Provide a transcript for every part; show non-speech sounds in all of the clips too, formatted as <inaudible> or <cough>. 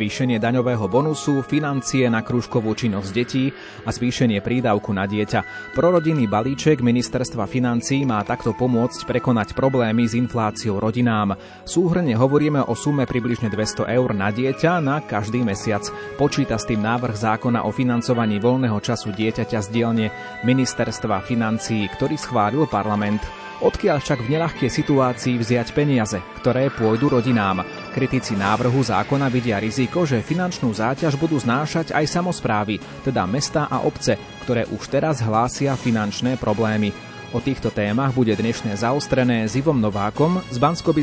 zvýšenie daňového bonusu, financie na krúžkovú činnosť detí a zvýšenie prídavku na dieťa. Prorodinný balíček ministerstva financí má takto pomôcť prekonať problémy s infláciou rodinám. Súhrne hovoríme o sume približne 200 eur na dieťa na každý mesiac. Počíta s tým návrh zákona o financovaní voľného času dieťaťa z dielne ministerstva financí, ktorý schválil parlament. Odkiaľ však v nelahkej situácii vziať peniaze, ktoré pôjdu rodinám? Kritici návrhu zákona vidia riziko, že finančnú záťaž budú znášať aj samozprávy, teda mesta a obce, ktoré už teraz hlásia finančné problémy. O týchto témach bude dnešné zaostrené s Ivom Novákom z bansko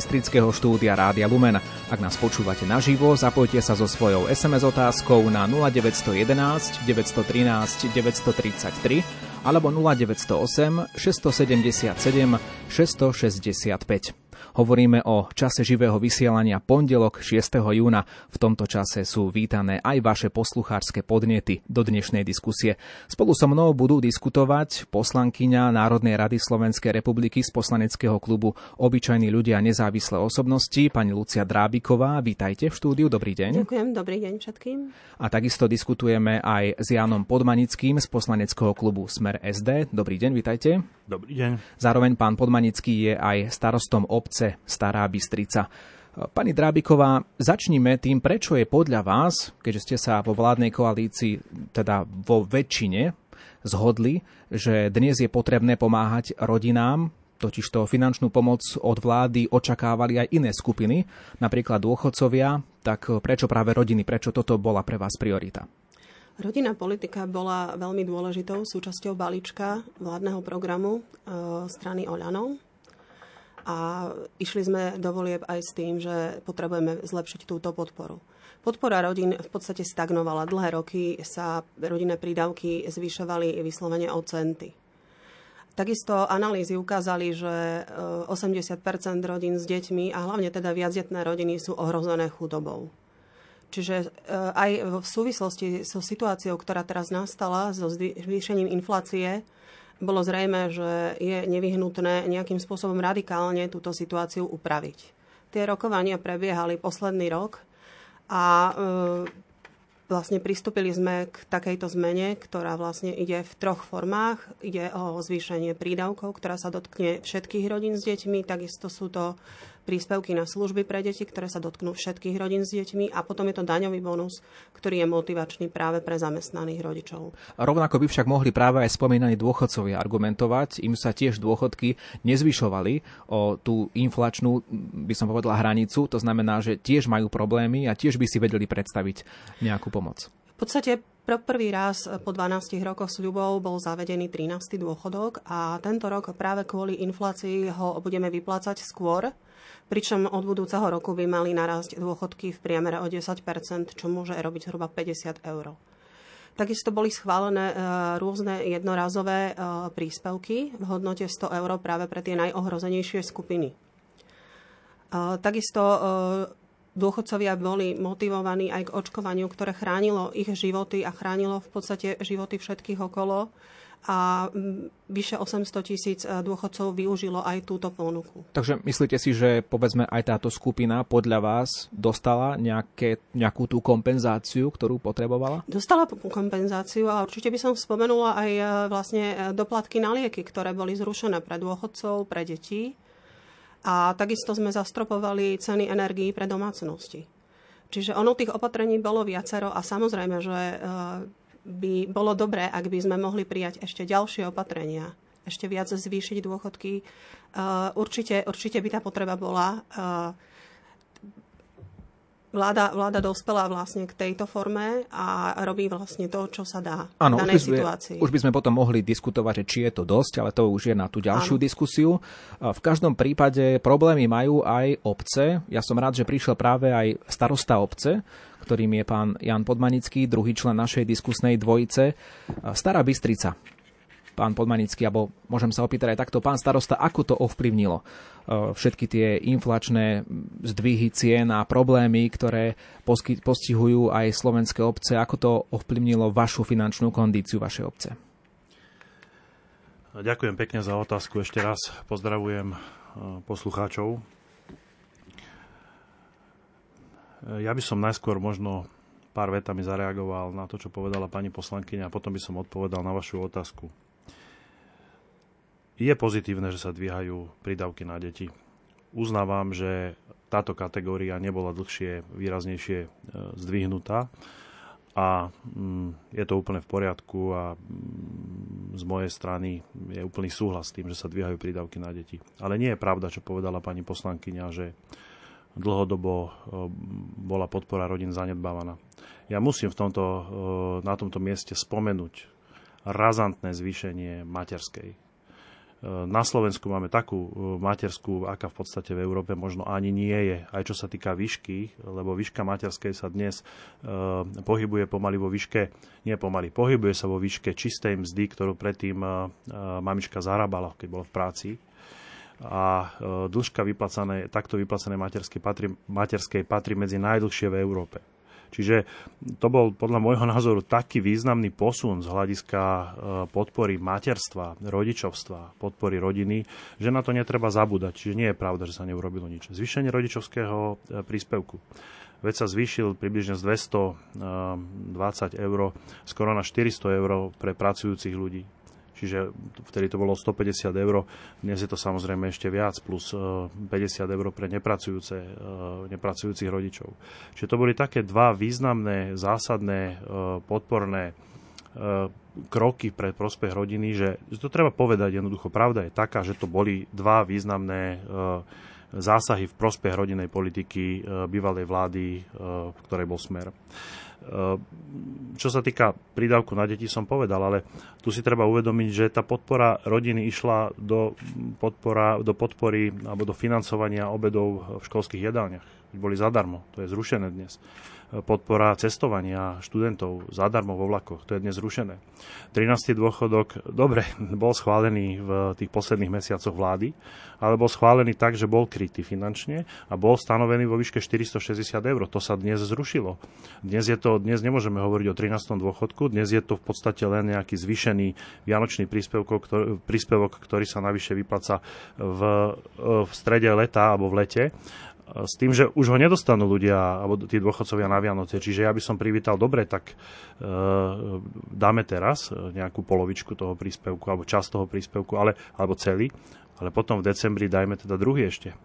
štúdia Rádia Lumen. Ak nás počúvate naživo, zapojte sa so svojou SMS otázkou na 0911 913 933 alebo 0908 677 665. Hovoríme o čase živého vysielania pondelok 6. júna. V tomto čase sú vítané aj vaše posluchárske podnety do dnešnej diskusie. Spolu so mnou budú diskutovať poslankyňa Národnej rady Slovenskej republiky z poslaneckého klubu Obyčajní ľudia nezávislé osobnosti, pani Lucia Drábiková. Vítajte v štúdiu, dobrý deň. Ďakujem, dobrý deň všetkým. A takisto diskutujeme aj s Jánom Podmanickým z poslaneckého klubu Smer SD. Dobrý deň, vítajte. Dobrý deň. Zároveň pán Podmanický je aj starostom obce Stará Bystrica. Pani Drábiková, začnime tým, prečo je podľa vás, keďže ste sa vo vládnej koalícii, teda vo väčšine, zhodli, že dnes je potrebné pomáhať rodinám, totižto finančnú pomoc od vlády očakávali aj iné skupiny, napríklad dôchodcovia, tak prečo práve rodiny, prečo toto bola pre vás priorita? Rodinná politika bola veľmi dôležitou súčasťou balíčka vládneho programu e, strany Oľanov a išli sme do volieb aj s tým, že potrebujeme zlepšiť túto podporu. Podpora rodín v podstate stagnovala. Dlhé roky sa rodinné prídavky zvyšovali vyslovene o centy. Takisto analýzy ukázali, že 80 e, rodín s deťmi a hlavne teda viacdetné rodiny sú ohrozené chudobou. Čiže e, aj v súvislosti so situáciou, ktorá teraz nastala, so zvýšením inflácie, bolo zrejme, že je nevyhnutné nejakým spôsobom radikálne túto situáciu upraviť. Tie rokovania prebiehali posledný rok a e, vlastne pristúpili sme k takejto zmene, ktorá vlastne ide v troch formách. Ide o zvýšenie prídavkov, ktorá sa dotkne všetkých rodín s deťmi, takisto sú to príspevky na služby pre deti, ktoré sa dotknú všetkých rodín s deťmi a potom je to daňový bonus, ktorý je motivačný práve pre zamestnaných rodičov. Rovnako by však mohli práve aj spomínaní dôchodcovia argumentovať, im sa tiež dôchodky nezvyšovali o tú inflačnú, by som povedala, hranicu, to znamená, že tiež majú problémy a tiež by si vedeli predstaviť nejakú pomoc. V podstate pro prvý raz po 12 rokoch sľubov bol zavedený 13. dôchodok a tento rok práve kvôli inflácii ho budeme vyplácať skôr, pričom od budúceho roku by mali narásť dôchodky v priemere o 10% čo môže robiť zhruba 50 eur. Takisto boli schválené e, rôzne jednorazové e, príspevky v hodnote 100 eur práve pre tie najohrozenejšie skupiny. E, takisto dôchodcovia boli motivovaní aj k očkovaniu, ktoré chránilo ich životy a chránilo v podstate životy všetkých okolo a vyše 800 tisíc e, dôchodcov využilo aj túto ponuku. Takže myslíte si, že povedzme aj táto skupina podľa vás dostala nejaké, nejakú tú kompenzáciu, ktorú potrebovala? Dostala kompenzáciu a určite by som spomenula aj e, vlastne e, doplatky na lieky, ktoré boli zrušené pre dôchodcov, pre deti. A takisto sme zastropovali ceny energií pre domácnosti. Čiže ono tých opatrení bolo viacero a samozrejme, že by bolo dobré, ak by sme mohli prijať ešte ďalšie opatrenia, ešte viac zvýšiť dôchodky. Určite, určite by tá potreba bola. Vláda, vláda dospela vlastne k tejto forme a robí vlastne to, čo sa dá ano, v danej už by, situácii. Už by sme potom mohli diskutovať, či je to dosť, ale to už je na tú ďalšiu ano. diskusiu. V každom prípade problémy majú aj obce. Ja som rád, že prišiel práve aj starosta obce, ktorým je pán Jan Podmanický, druhý člen našej diskusnej dvojice. Stará Bystrica, pán Podmanický, alebo môžem sa opýtať aj takto, pán starosta, ako to ovplyvnilo e, všetky tie inflačné zdvihy cien a problémy, ktoré postihujú aj slovenské obce, ako to ovplyvnilo vašu finančnú kondíciu vašej obce? Ďakujem pekne za otázku. Ešte raz pozdravujem e, poslucháčov Ja by som najskôr možno pár vetami zareagoval na to, čo povedala pani poslankyňa a potom by som odpovedal na vašu otázku. Je pozitívne, že sa dvíhajú prídavky na deti. Uznávam, že táto kategória nebola dlhšie výraznejšie e, zdvihnutá a mm, je to úplne v poriadku a mm, z mojej strany je úplný súhlas s tým, že sa dvíhajú prídavky na deti. Ale nie je pravda, čo povedala pani poslankyňa, že dlhodobo e, bola podpora rodín zanedbávaná. Ja musím v tomto, e, na tomto mieste spomenúť razantné zvýšenie materskej. E, na Slovensku máme takú materskú, aká v podstate v Európe možno ani nie je, aj čo sa týka výšky, lebo výška materskej sa dnes pohybuje pomaly vo výške, nie pomaly, pohybuje sa vo výške čistej mzdy, ktorú predtým mamička zarábala, keď bola v práci a e, dĺžka vyplacané, takto vyplacené materskej patrí, materskej patrí medzi najdlhšie v Európe. Čiže to bol podľa môjho názoru taký významný posun z hľadiska e, podpory materstva, rodičovstva, podpory rodiny, že na to netreba zabúdať. Čiže nie je pravda, že sa neurobilo nič. Zvýšenie rodičovského e, príspevku. Veď sa zvýšil približne z 220 eur skoro na 400 eur pre pracujúcich ľudí čiže vtedy to bolo 150 eur, dnes je to samozrejme ešte viac, plus 50 e, eur pre nepracujúce, e, nepracujúcich rodičov. Čiže to boli také dva významné, zásadné, e, podporné kroky pre prospech rodiny, že to treba povedať jednoducho. Pravda je taká, že to boli dva významné zásahy v prospech rodinnej politiky bývalej vlády, v ktorej bol smer. Ehm, čo sa týka prídavku na deti, som povedal, ale tu si treba uvedomiť, že tá podpora rodiny išla do, podpora, do podpory alebo do financovania obedov v školských jedálniach. Boli zadarmo, to je zrušené dnes podpora cestovania študentov zadarmo vo vlakoch. To je dnes zrušené. 13. dôchodok, dobre, <laughs> bol schválený v tých posledných mesiacoch vlády, ale bol schválený tak, že bol krytý finančne a bol stanovený vo výške 460 eur. To sa dnes zrušilo. Dnes, je to, dnes nemôžeme hovoriť o 13. dôchodku, dnes je to v podstate len nejaký zvyšený vianočný príspevok, ktorý, príspevok, ktorý sa navyše vyplaca v, v strede leta alebo v lete s tým, že už ho nedostanú ľudia, alebo tí dôchodcovia na Vianoce. Čiže ja by som privítal, dobre, tak e, dáme teraz e, nejakú polovičku toho príspevku, alebo časť toho príspevku, ale, alebo celý, ale potom v decembri dajme teda druhý ešte e,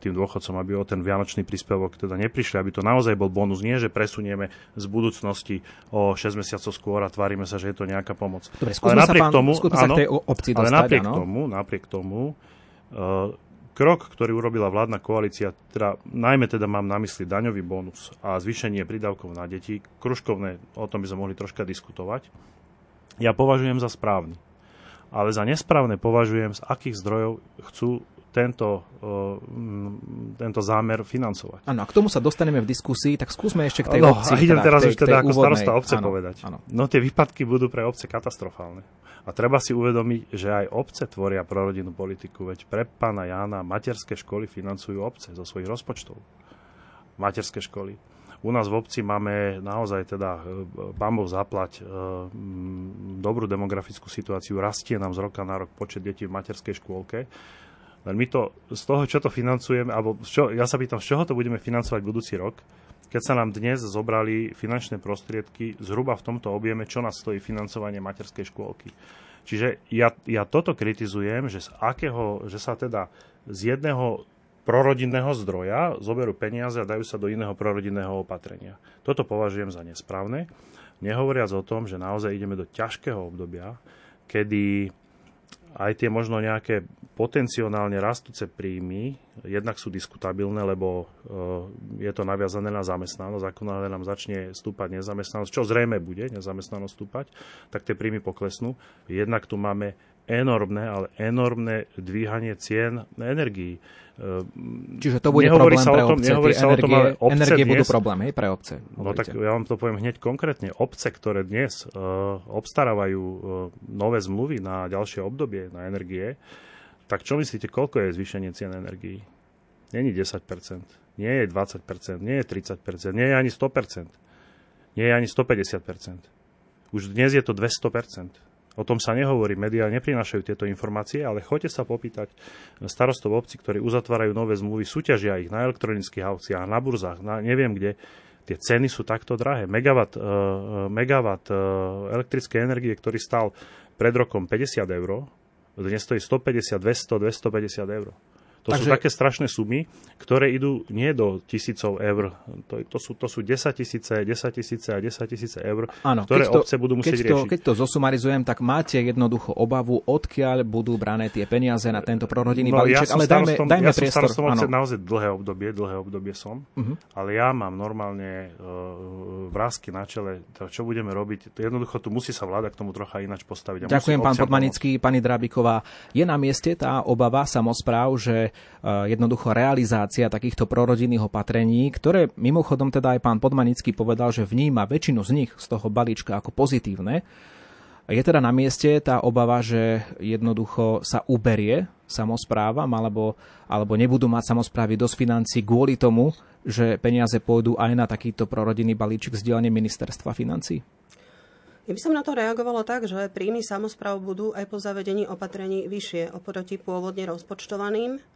tým dôchodcom, aby o ten vianočný príspevok teda neprišli, aby to naozaj bol bonus, nie že presunieme z budúcnosti o 6 mesiacov skôr a tvárime sa, že je to nejaká pomoc. Dobre, ale napriek sa, pán, tomu, áno, sa k tej obci dostať, ale napriek áno? tomu, napriek tomu uh, krok, ktorý urobila vládna koalícia, teda, najmä teda mám na mysli daňový bonus a zvýšenie prídavkov na deti, kružkovné, o tom by sme mohli troška diskutovať, ja považujem za správny. Ale za nesprávne považujem, z akých zdrojov chcú tento, uh, tento zámer financovať. Áno, a k tomu sa dostaneme v diskusii, tak skúsme ešte k tej no, obci. A idem teda, teraz tej, už teda ako úvodnej. starosta obce áno, povedať. Áno. No tie výpadky budú pre obce katastrofálne. A treba si uvedomiť, že aj obce tvoria prorodinnú politiku, veď pre pána Jána materské školy financujú obce zo svojich rozpočtov. Materské školy. U nás v obci máme naozaj teda, pán Boh zaplať, e, dobrú demografickú situáciu. Rastie nám z roka na rok počet detí v materskej škôlke. Len my to, z toho, čo to financujeme, alebo čo, ja sa pýtam, z čoho to budeme financovať budúci rok, keď sa nám dnes zobrali finančné prostriedky zhruba v tomto objeme, čo nás stojí financovanie materskej škôlky. Čiže ja, ja toto kritizujem, že, z akého, že sa teda z jedného prorodinného zdroja zoberú peniaze a dajú sa do iného prorodinného opatrenia. Toto považujem za nesprávne, nehovoriac o tom, že naozaj ideme do ťažkého obdobia, kedy aj tie možno nejaké potenciálne rastúce príjmy jednak sú diskutabilné, lebo eh, je to naviazané na zamestnanosť. Ako náhle nám začne stúpať nezamestnanosť, čo zrejme bude nezamestnanosť stúpať, tak tie príjmy poklesnú. Jednak tu máme enormné, ale enormné dvíhanie cien energií. Ehm, Čiže to bude nehovorí problém sa pre o tom, obce. Nehovorí sa energie, o tom, ale obce energie dnes, budú problém hej, pre obce. No tak ja vám to poviem hneď konkrétne. Obce, ktoré dnes uh, obstarávajú uh, nové zmluvy na ďalšie obdobie na energie, tak čo myslíte, koľko je zvýšenie cien energií? Není 10%, nie je 20%, nie je 30%, nie je ani 100%, nie je ani 150%. Už dnes je to 200%. O tom sa nehovorí, médiá neprinášajú tieto informácie, ale choďte sa popýtať starostov obci, ktorí uzatvárajú nové zmluvy, súťažia ich na elektronických aukciách, na burzách, na neviem kde. Tie ceny sú takto drahé. Megawatt, uh, megawatt uh, elektrickej energie, ktorý stal pred rokom 50 eur, dnes stojí 150, 200, 250 eur. To Takže... sú také strašné sumy, ktoré idú nie do tisícov eur, to, to, sú, to sú 10 tisíce, 10 tisíce a 10 tisíce eur, Áno, ktoré to, obce budú musieť keď to, riešiť. Keď to zosumarizujem, tak máte jednoducho obavu, odkiaľ budú brané tie peniaze na tento prorodinný no, balíček, ja ale dajme, dajme ja priestor. som obce naozaj dlhé obdobie, dlhé obdobie som, uh-huh. ale ja mám normálne uh, vrázky na čele, to, čo budeme robiť, jednoducho tu musí sa vláda k tomu trocha ináč postaviť. Ďakujem, pán Podmanický, pani Drábiková. Je na mieste tá obava samozpráv, že jednoducho jednoducho realizácia takýchto prorodinných opatrení, ktoré mimochodom teda aj pán Podmanický povedal, že vníma väčšinu z nich z toho balíčka ako pozitívne. Je teda na mieste tá obava, že jednoducho sa uberie samozprávam alebo, alebo nebudú mať samozprávy dosť financí kvôli tomu, že peniaze pôjdu aj na takýto prorodinný balíček z ministerstva financí? Ja by som na to reagovala tak, že príjmy samozpráv budú aj po zavedení opatrení vyššie oproti pôvodne rozpočtovaným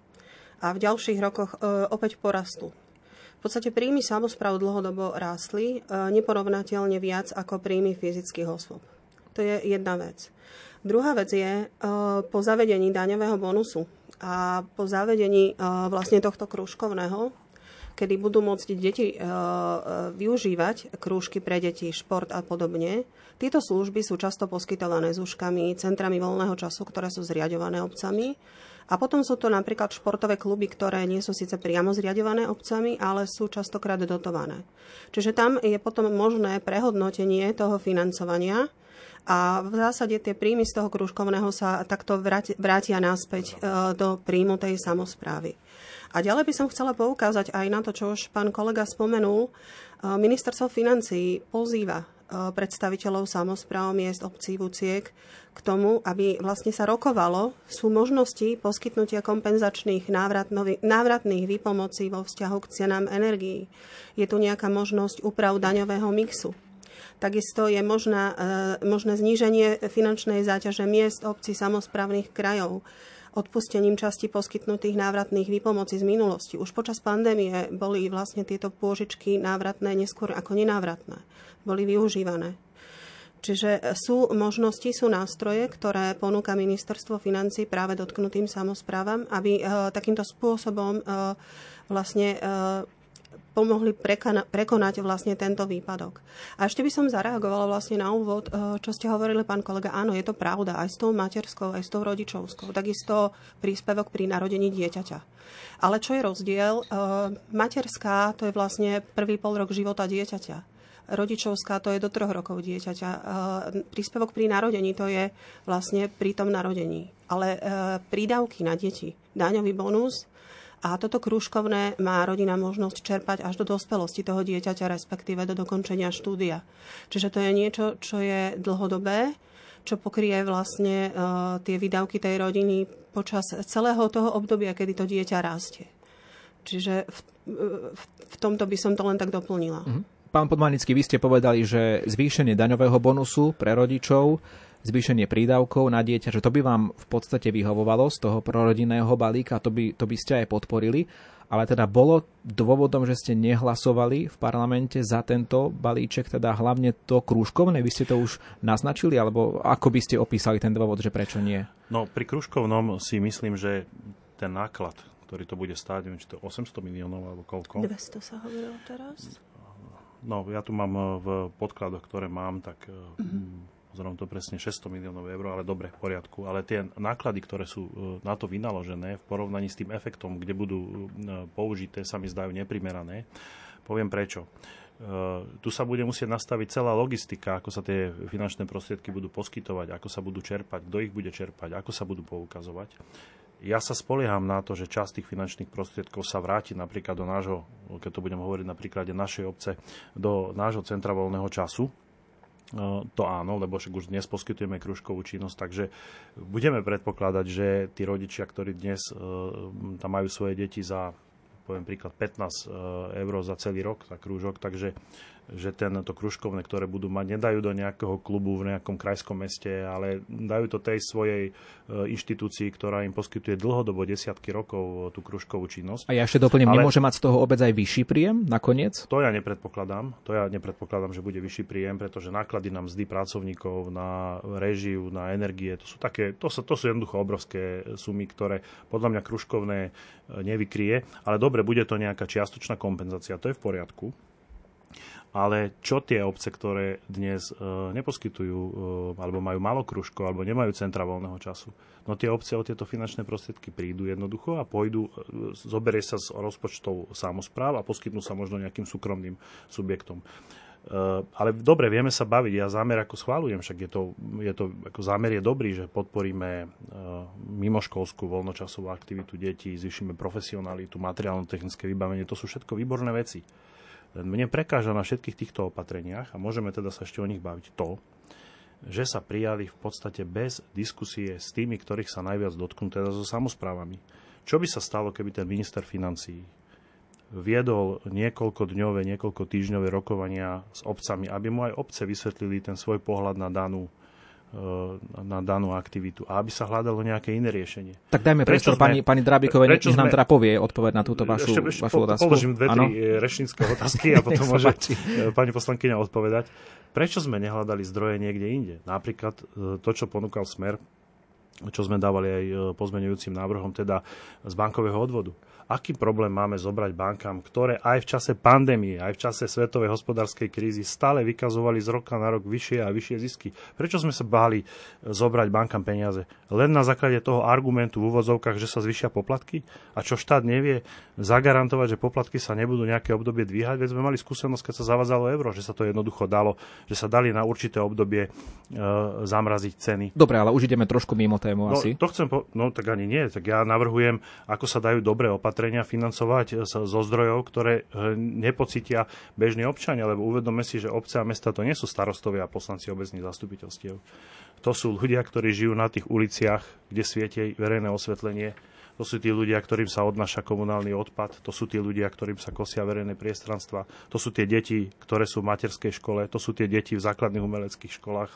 a v ďalších rokoch e, opäť porastú. V podstate príjmy samozpráv dlhodobo rástli e, neporovnateľne viac ako príjmy fyzických osôb. To je jedna vec. Druhá vec je e, po zavedení daňového bonusu a po zavedení vlastne tohto krúžkovného, kedy budú môcť deti využívať krúžky pre deti, šport a podobne. Tieto služby sú často poskytované zúškami, centrami voľného času, ktoré sú zriadované obcami a potom sú to napríklad športové kluby, ktoré nie sú síce priamo zriadované obcami, ale sú častokrát dotované. Čiže tam je potom možné prehodnotenie toho financovania a v zásade tie príjmy z toho krúžkovného sa takto vrátia naspäť e, do príjmu tej samozprávy. A ďalej by som chcela poukázať aj na to, čo už pán kolega spomenul. E, ministerstvo financií pozýva predstaviteľov samozpráv miest obcí Vuciek k tomu, aby vlastne sa rokovalo, sú možnosti poskytnutia kompenzačných návratných výpomocí vo vzťahu k cenám energií. Je tu nejaká možnosť úprav daňového mixu. Takisto je možná, e, možné zníženie finančnej záťaže miest, obcí, samozprávnych krajov odpustením časti poskytnutých návratných výpomocí z minulosti. Už počas pandémie boli vlastne tieto pôžičky návratné neskôr ako nenávratné. Boli využívané. Čiže sú možnosti, sú nástroje, ktoré ponúka ministerstvo financí práve dotknutým samozprávam, aby e, takýmto spôsobom e, vlastne e, pomohli prekonať vlastne tento výpadok. A ešte by som zareagovala vlastne na úvod, čo ste hovorili, pán kolega. Áno, je to pravda, aj s tou materskou, aj s tou rodičovskou. Takisto príspevok pri narodení dieťaťa. Ale čo je rozdiel? Materská, to je vlastne prvý pol rok života dieťaťa rodičovská to je do troch rokov dieťaťa. Príspevok pri narodení to je vlastne pri tom narodení. Ale e, prídavky na deti, daňový bonus a toto krúžkovné má rodina možnosť čerpať až do dospelosti toho dieťaťa, respektíve do dokončenia štúdia. Čiže to je niečo, čo je dlhodobé, čo pokrie vlastne uh, tie výdavky tej rodiny počas celého toho obdobia, kedy to dieťa rastie. Čiže v, v, v tomto by som to len tak doplnila. Mm-hmm. Pán Podmanický, vy ste povedali, že zvýšenie daňového bonusu pre rodičov, zvýšenie prídavkov na dieťa, že to by vám v podstate vyhovovalo z toho prorodinného balíka, to by, to by ste aj podporili. Ale teda bolo dôvodom, že ste nehlasovali v parlamente za tento balíček, teda hlavne to krúžkovné, vy ste to už naznačili, alebo ako by ste opísali ten dôvod, že prečo nie? No pri krúžkovnom si myslím, že ten náklad, ktorý to bude stáť, neviem, či to 800 miliónov alebo koľko. 200 sa hovorilo teraz. No, ja tu mám eh, v podkladoch, ktoré mám, tak mm-hmm. zrovna to presne 600 miliónov eur, ale dobre, v poriadku. Ale tie náklady, ktoré sú eh, na to vynaložené v porovnaní s tým efektom, kde budú použité, sa mi zdajú neprimerané. Poviem prečo. Uh, tu sa bude musieť nastaviť celá logistika, ako sa tie finančné prostriedky budú poskytovať, ako sa budú čerpať, kto ich bude čerpať, ako sa budú poukazovať ja sa spolieham na to, že časť tých finančných prostriedkov sa vráti napríklad do nášho, keď to budem hovoriť na príklade našej obce, do nášho centra voľného času. E, to áno, lebo však už dnes poskytujeme kružkovú činnosť, takže budeme predpokladať, že tí rodičia, ktorí dnes e, tam majú svoje deti za poviem príklad 15 e, eur za celý rok, za krúžok, takže že tento kružkovné, ktoré budú mať, nedajú do nejakého klubu v nejakom krajskom meste, ale dajú to tej svojej e, inštitúcii, ktorá im poskytuje dlhodobo desiatky rokov tú kružkovú činnosť. A ja ešte doplním, ale... nemôže mať z toho obec aj vyšší príjem nakoniec? To ja nepredpokladám. To ja nepredpokladám, že bude vyšší príjem, pretože náklady na mzdy pracovníkov, na režiu, na energie, to sú také, to sú, to sú jednoducho obrovské sumy, ktoré podľa mňa kružkovné e, nevykrie. Ale dobre, bude to nejaká čiastočná kompenzácia, to je v poriadku ale čo tie obce, ktoré dnes e, neposkytujú e, alebo majú málo kružkov alebo nemajú centra voľného času? No tie obce o tieto finančné prostriedky prídu jednoducho a pôjdu, e, zoberie sa z rozpočtov samozpráv a poskytnú sa možno nejakým súkromným subjektom. Uh, ale dobre, vieme sa baviť. Ja zámer ako schválujem, však je to, je to ako zámer je dobrý, že podporíme uh, mimoškolskú voľnočasovú aktivitu detí, zvýšime profesionalitu, materiálno-technické vybavenie. To sú všetko výborné veci. Mne prekáža na všetkých týchto opatreniach, a môžeme teda sa ešte o nich baviť, to, že sa prijali v podstate bez diskusie s tými, ktorých sa najviac dotknú, teda so samozprávami. Čo by sa stalo, keby ten minister financií viedol niekoľko dňové, niekoľko týždňové rokovania s obcami, aby mu aj obce vysvetlili ten svoj pohľad na danú na danú aktivitu a aby sa hľadalo nejaké iné riešenie. Tak dajme priestor pani, pani Drábikovej, nech nám teda povie odpoveď na túto vašu, ešte, ešte vašu otázku. Položím dve, tri eh, rečnícke <laughs> otázky a potom môže eh, pani poslankyňa odpovedať. Prečo sme nehľadali zdroje niekde inde? Napríklad to, čo ponúkal Smer, čo sme dávali aj pozmeňujúcim návrhom, teda z bankového odvodu aký problém máme zobrať bankám, ktoré aj v čase pandémie, aj v čase svetovej hospodárskej krízy stále vykazovali z roka na rok vyššie a vyššie zisky. Prečo sme sa báli zobrať bankám peniaze? Len na základe toho argumentu v úvodzovkách, že sa zvyšia poplatky? A čo štát nevie zagarantovať, že poplatky sa nebudú nejaké obdobie dvíhať? Veď sme mali skúsenosť, keď sa zavadzalo euro, že sa to jednoducho dalo, že sa dali na určité obdobie e, zamraziť ceny. Dobre, ale už ideme trošku mimo tému no, asi. To chcem po... No tak ani nie. Tak ja navrhujem, ako sa dajú dobré opatrenia opatrenia financovať zo zdrojov, ktoré eh, nepocítia bežní občania, lebo uvedome si, že obce a mesta to nie sú starostovia a poslanci obecných zastupiteľstiev. To sú ľudia, ktorí žijú na tých uliciach, kde svietie verejné osvetlenie, to sú tí ľudia, ktorým sa odnáša komunálny odpad, to sú tí ľudia, ktorým sa kosia verejné priestranstva, to sú tie deti, ktoré sú v materskej škole, to sú tie deti v základných umeleckých školách,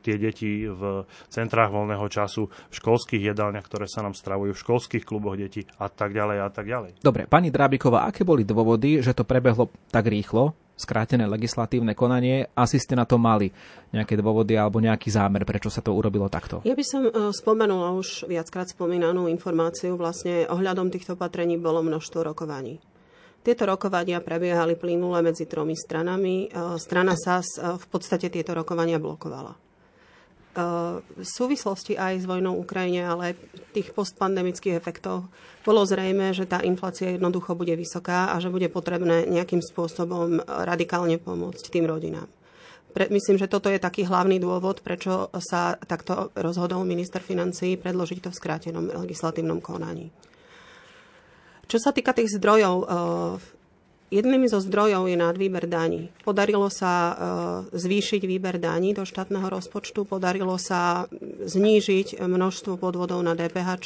tie deti v centrách voľného času, v školských jedálniach, ktoré sa nám stravujú, v školských kluboch detí a tak ďalej a tak ďalej. Dobre, pani Drábiková, aké boli dôvody, že to prebehlo tak rýchlo? Skrátené legislatívne konanie. Asi ste na to mali nejaké dôvody alebo nejaký zámer, prečo sa to urobilo takto? Ja by som e, spomenula už viackrát spomínanú informáciu. Vlastne ohľadom týchto opatrení bolo množstvo rokovaní. Tieto rokovania prebiehali plynule medzi tromi stranami. E, strana SAS e, v podstate tieto rokovania blokovala v súvislosti aj s vojnou Ukrajine, ale aj tých postpandemických efektov bolo zrejme, že tá inflácia jednoducho bude vysoká a že bude potrebné nejakým spôsobom radikálne pomôcť tým rodinám. Pre, myslím, že toto je taký hlavný dôvod, prečo sa takto rozhodol minister financí predložiť to v skrátenom legislatívnom konaní. Čo sa týka tých zdrojov, Jedným zo zdrojov je nadvýber daní. Podarilo sa e, zvýšiť výber daní do štátneho rozpočtu, podarilo sa znížiť množstvo podvodov na DPH.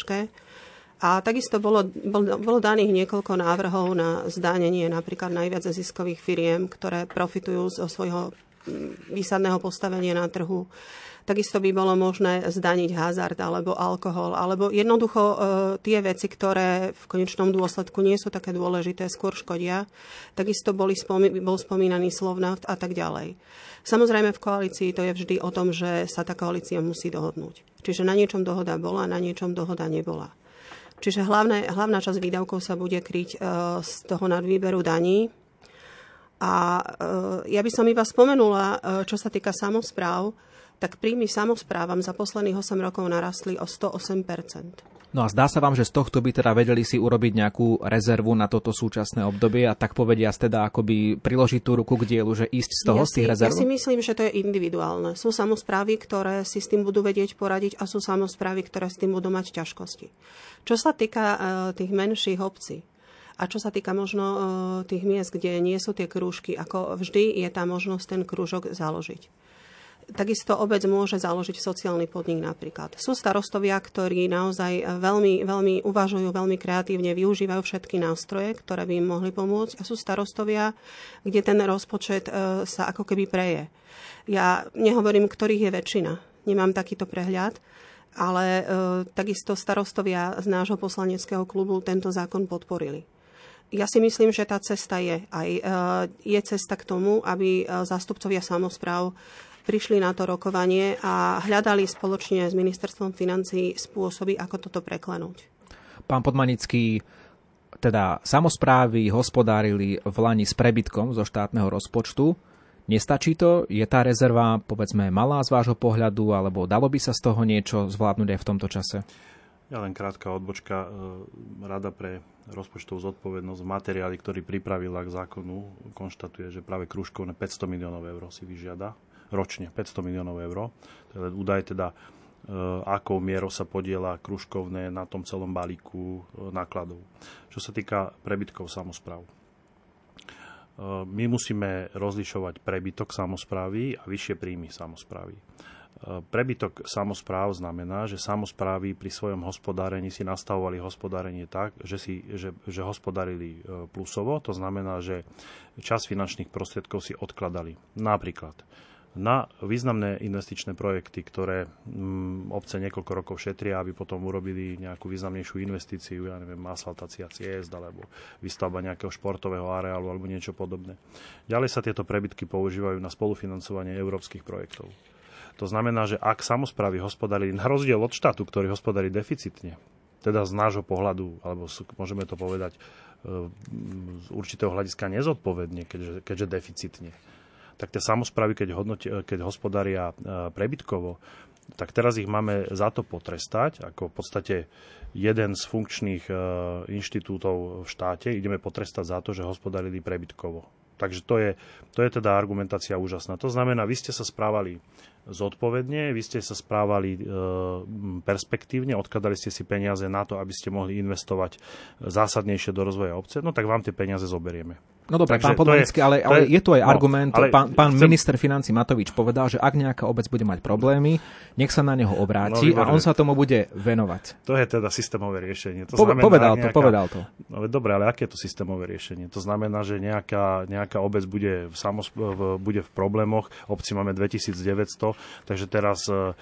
A takisto bolo, bolo, bolo daných niekoľko návrhov na zdánenie napríklad najviac ziskových firiem, ktoré profitujú zo svojho výsadného postavenia na trhu Takisto by bolo možné zdaniť hazard alebo alkohol, alebo jednoducho e, tie veci, ktoré v konečnom dôsledku nie sú také dôležité, skôr škodia. Takisto boli spomi- bol spomínaný slovnaft a tak ďalej. Samozrejme v koalícii to je vždy o tom, že sa tá koalícia musí dohodnúť. Čiže na niečom dohoda bola, na niečom dohoda nebola. Čiže hlavné, hlavná časť výdavkov sa bude kryť e, z toho nadvýberu daní. A e, ja by som iba spomenula, e, čo sa týka samozpráv, tak príjmy samozprávam za posledných 8 rokov narastli o 108% No a zdá sa vám, že z tohto by teda vedeli si urobiť nejakú rezervu na toto súčasné obdobie a tak povedia teda akoby priložiť tú ruku k dielu, že ísť z toho, ja z tých rezerv? Ja si myslím, že to je individuálne. Sú samozprávy, ktoré si s tým budú vedieť poradiť a sú samozprávy, ktoré s tým budú mať ťažkosti. Čo sa týka uh, tých menších obcí, a čo sa týka možno uh, tých miest, kde nie sú tie krúžky, ako vždy je tá možnosť ten krúžok založiť. Takisto obec môže založiť sociálny podnik napríklad. Sú starostovia, ktorí naozaj veľmi, veľmi uvažujú, veľmi kreatívne, využívajú všetky nástroje, ktoré by im mohli pomôcť. A sú starostovia, kde ten rozpočet e, sa ako keby preje. Ja nehovorím, ktorých je väčšina. Nemám takýto prehľad, ale e, takisto starostovia z nášho poslaneckého klubu tento zákon podporili. Ja si myslím, že tá cesta je. Aj e, je cesta k tomu, aby zástupcovia samozpráv prišli na to rokovanie a hľadali spoločne s ministerstvom financí spôsoby, ako toto preklenúť. Pán Podmanický, teda samozprávy hospodárili v Lani s prebytkom zo štátneho rozpočtu. Nestačí to? Je tá rezerva, povedzme, malá z vášho pohľadu, alebo dalo by sa z toho niečo zvládnuť aj v tomto čase? Ja len krátka odbočka. E, Rada pre rozpočtovú zodpovednosť v materiáli, ktorý pripravila k zákonu, konštatuje, že práve kružkovné 500 miliónov eur si vyžiada ročne, 500 miliónov eur. To je údaj teda, e, akou mierou sa podiela kružkovné na tom celom balíku e, nákladov. Čo sa týka prebytkov samozpráv. E, my musíme rozlišovať prebytok samozprávy a vyššie príjmy samozprávy. Prebytok samozpráv znamená, že samozprávy pri svojom hospodárení si nastavovali hospodárenie tak, že, si, že, že hospodarili plusovo, to znamená, že čas finančných prostriedkov si odkladali. Napríklad na významné investičné projekty, ktoré mm, obce niekoľko rokov šetria, aby potom urobili nejakú významnejšiu investíciu, ja neviem, asfaltácia ciest alebo výstavba nejakého športového areálu alebo niečo podobné. Ďalej sa tieto prebytky používajú na spolufinancovanie európskych projektov. To znamená, že ak samozprávy hospodarili na rozdiel od štátu, ktorý hospodarí deficitne, teda z nášho pohľadu, alebo môžeme to povedať e, z určitého hľadiska nezodpovedne, keďže, keďže deficitne, tak tie samozprávy, keď, hodnoti, keď hospodária e, prebytkovo, tak teraz ich máme za to potrestať, ako v podstate jeden z funkčných e, inštitútov v štáte, ideme potrestať za to, že hospodárili prebytkovo. Takže to je, to je teda argumentácia úžasná. To znamená, vy ste sa správali zodpovedne, vy ste sa správali e, perspektívne, odkladali ste si peniaze na to, aby ste mohli investovať zásadnejšie do rozvoja obce, no tak vám tie peniaze zoberieme. No dobre, pán Podmanický, ale, ale je, je tu aj no, argument, ale pán, pán chcem... minister financí Matovič povedal, že ak nejaká obec bude mať problémy, nech sa na neho obráti no, a on sa tomu bude venovať. To je teda systémové riešenie. To po, znamená povedal nejaká... to, povedal to. No dobre, ale aké je to systémové riešenie? To znamená, že nejaká, nejaká obec bude v, samos, v, bude v problémoch, obci máme 2900, takže teraz, e,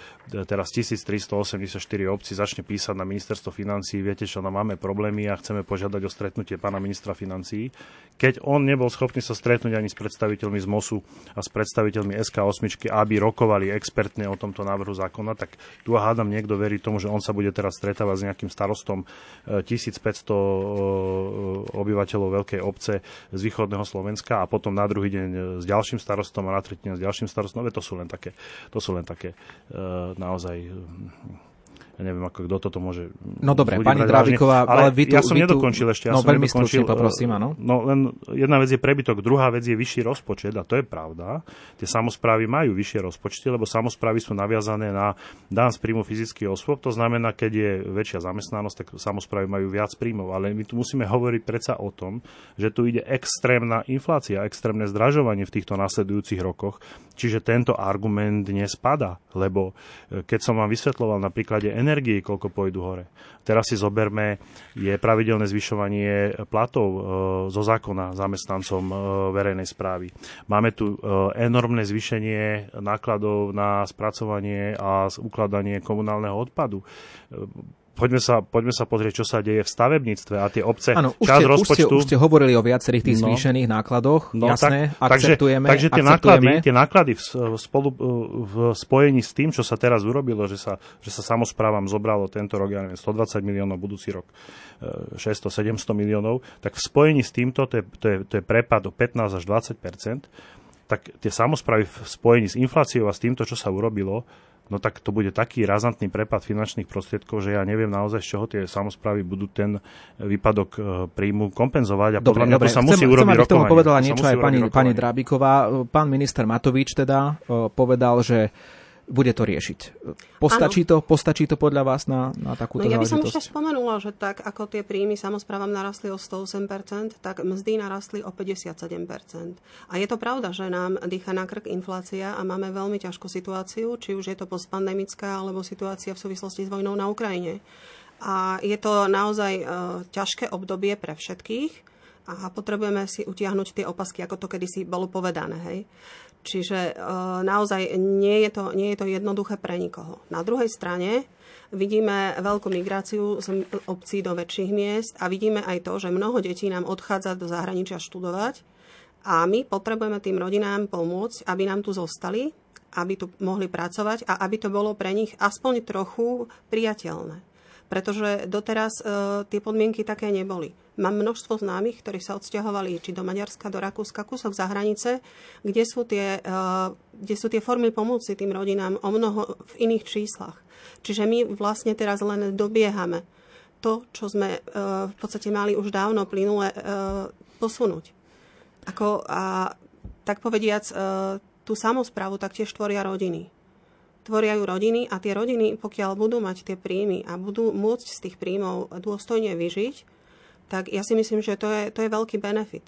teraz 1384 obci začne písať na ministerstvo financí, viete čo, no máme problémy a chceme požiadať o stretnutie pána ministra financí. Keď on nebol schopný sa stretnúť ani s predstaviteľmi z MOSu a s predstaviteľmi SK8, aby rokovali expertne o tomto návrhu zákona, tak tu hádam niekto verí tomu, že on sa bude teraz stretávať s nejakým starostom 1500 e, e, obyvateľov veľkej obce z východného Slovenska a potom na druhý deň s ďalším starostom a na tretí deň s ďalším starostom. No, to sú len také, to sú len také e, naozaj ja neviem, ako kto toto môže... No dobre, pani Dráviková, ale, ale vy tu... Ja som vy nedokončil ešte. Ja no som veľmi stručne poprosím, áno. No len jedna vec je prebytok, druhá vec je vyšší rozpočet a to je pravda. Tie samozprávy majú vyššie rozpočty, lebo samozprávy sú naviazané na dán z príjmu fyzických osôb. To znamená, keď je väčšia zamestnanosť, tak samozprávy majú viac príjmov. Ale my tu musíme hovoriť predsa o tom, že tu ide extrémna inflácia, extrémne zdražovanie v týchto nasledujúcich rokoch. Čiže tento argument nespada, lebo e, keď som vám vysvetloval na príklade energie, koľko pôjdu hore. Teraz si zoberme, je pravidelné zvyšovanie platov e, zo zákona zamestnancom e, verejnej správy. Máme tu enormné zvýšenie nákladov na spracovanie a ukladanie komunálneho odpadu poďme sa, poďme sa pozrieť, čo sa deje v stavebníctve a tie obce. Áno, už, ste, rozpočtu... už, ste, už ste hovorili o viacerých tých no, zvýšených nákladoch, no, jasné, tak, akceptujeme. Takže, takže tie, akceptujeme. náklady, tie náklady v, spolu, v spojení s tým, čo sa teraz urobilo, že sa, že sa samozprávam zobralo tento rok, ja neviem, 120 miliónov, budúci rok 600-700 e, miliónov, tak v spojení s týmto, to je, to je, to je prepad o 15 až 20% tak tie samozprávy v spojení s infláciou a s týmto, čo sa urobilo, no tak to bude taký razantný prepad finančných prostriedkov, že ja neviem naozaj, z čoho tie samozprávy budú ten výpadok e, príjmu kompenzovať. A dobre, podľa mňa dobre. to sa musí chcem, urobiť chcem, aby tomu povedala niečo aj pani, pani Drábiková. Pán minister Matovič teda e, povedal, že bude to riešiť. Postačí to, postačí to podľa vás na, na takúto no, ja by som už spomenula, že tak ako tie príjmy samozprávam narastli o 108%, tak mzdy narastli o 57%. A je to pravda, že nám dýcha na krk inflácia a máme veľmi ťažkú situáciu, či už je to postpandemická alebo situácia v súvislosti s vojnou na Ukrajine. A je to naozaj uh, ťažké obdobie pre všetkých a potrebujeme si utiahnuť tie opasky, ako to kedysi bolo povedané. Hej. Čiže e, naozaj nie je, to, nie je to jednoduché pre nikoho. Na druhej strane vidíme veľkú migráciu z obcí do väčších miest a vidíme aj to, že mnoho detí nám odchádza do zahraničia študovať a my potrebujeme tým rodinám pomôcť, aby nám tu zostali, aby tu mohli pracovať a aby to bolo pre nich aspoň trochu priateľné pretože doteraz e, tie podmienky také neboli. Mám množstvo známych, ktorí sa odsťahovali či do Maďarska, do Rakúska, kúsok za hranice, kde sú tie, e, kde sú tie formy pomoci tým rodinám o mnoho v iných číslach. Čiže my vlastne teraz len dobiehame to, čo sme e, v podstate mali už dávno plynule e, posunúť. Ako, a tak povediac, e, tú samozprávu taktiež tvoria rodiny tvoria ju rodiny a tie rodiny, pokiaľ budú mať tie príjmy a budú môcť z tých príjmov dôstojne vyžiť, tak ja si myslím, že to je, to je veľký benefit.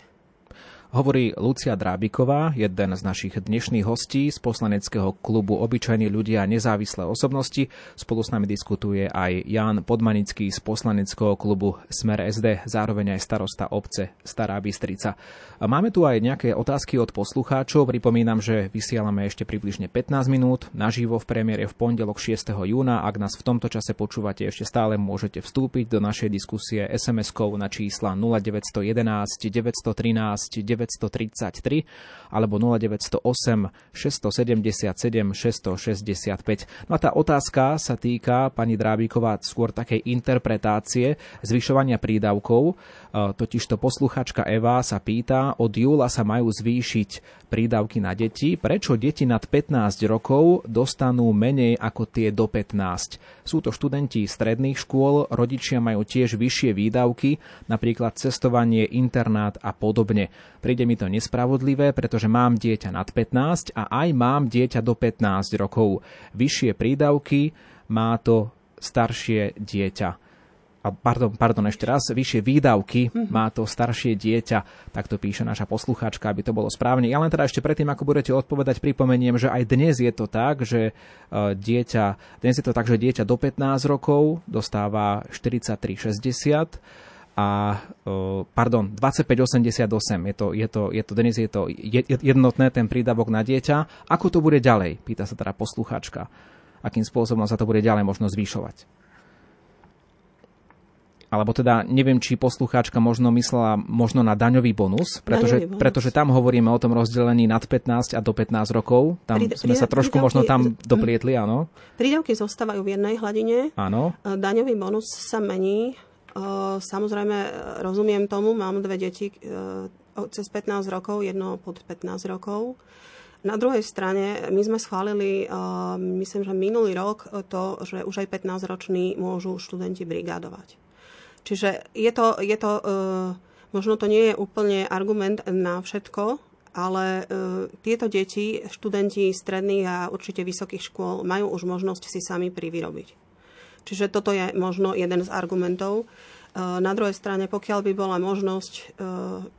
Hovorí Lucia Drábiková, jeden z našich dnešných hostí z poslaneckého klubu Obyčajní ľudia nezávislé osobnosti. Spolu s nami diskutuje aj Jan Podmanický z poslaneckého klubu Smer SD, zároveň aj starosta obce Stará Bystrica. Máme tu aj nejaké otázky od poslucháčov. Pripomínam, že vysielame ešte približne 15 minút naživo v premiére v pondelok 6. júna. Ak nás v tomto čase počúvate, ešte stále môžete vstúpiť do našej diskusie SMS-kou na čísla 0911 913 933 alebo 0908 677 665. No a tá otázka sa týka, pani Drábíková, skôr takej interpretácie zvyšovania prídavkov. E, totižto posluchačka Eva sa pýta, od júla sa majú zvýšiť prídavky na deti. Prečo deti nad 15 rokov dostanú menej ako tie do 15? Sú to študenti stredných škôl, rodičia majú tiež vyššie výdavky, napríklad cestovanie, internát a podobne. Príde mi to nespravodlivé, pretože mám dieťa nad 15 a aj mám dieťa do 15 rokov. Vyššie prídavky má to staršie dieťa a pardon, pardon, ešte raz, vyššie výdavky mm-hmm. má to staršie dieťa, tak to píše naša poslucháčka, aby to bolo správne. Ja len teda ešte predtým, ako budete odpovedať, pripomeniem, že aj dnes je to tak, že uh, dieťa, dnes je to tak, že dieťa do 15 rokov dostáva 43,60 a pardon, 2588 je to, je to, je to, dnes je to jednotné ten prídavok na dieťa. Ako to bude ďalej? Pýta sa teda poslucháčka. Akým spôsobom sa to bude ďalej možno zvýšovať? alebo teda neviem, či poslucháčka možno myslela možno na daňový bonus, pretože, daňový bonus. pretože tam hovoríme o tom rozdelení nad 15 a do 15 rokov. Tam Pri, sme sa trošku prídavky, možno tam doplietli, áno. Prídavky zostávajú v jednej hladine. Áno. Daňový bonus sa mení Samozrejme, rozumiem tomu, mám dve deti cez 15 rokov, jedno pod 15 rokov. Na druhej strane, my sme schválili, myslím, že minulý rok to, že už aj 15-roční môžu študenti brigádovať. Čiže je to, je to, možno to nie je úplne argument na všetko, ale tieto deti, študenti stredných a určite vysokých škôl majú už možnosť si sami privyrobiť. Čiže toto je možno jeden z argumentov. E, na druhej strane, pokiaľ by bola možnosť, e,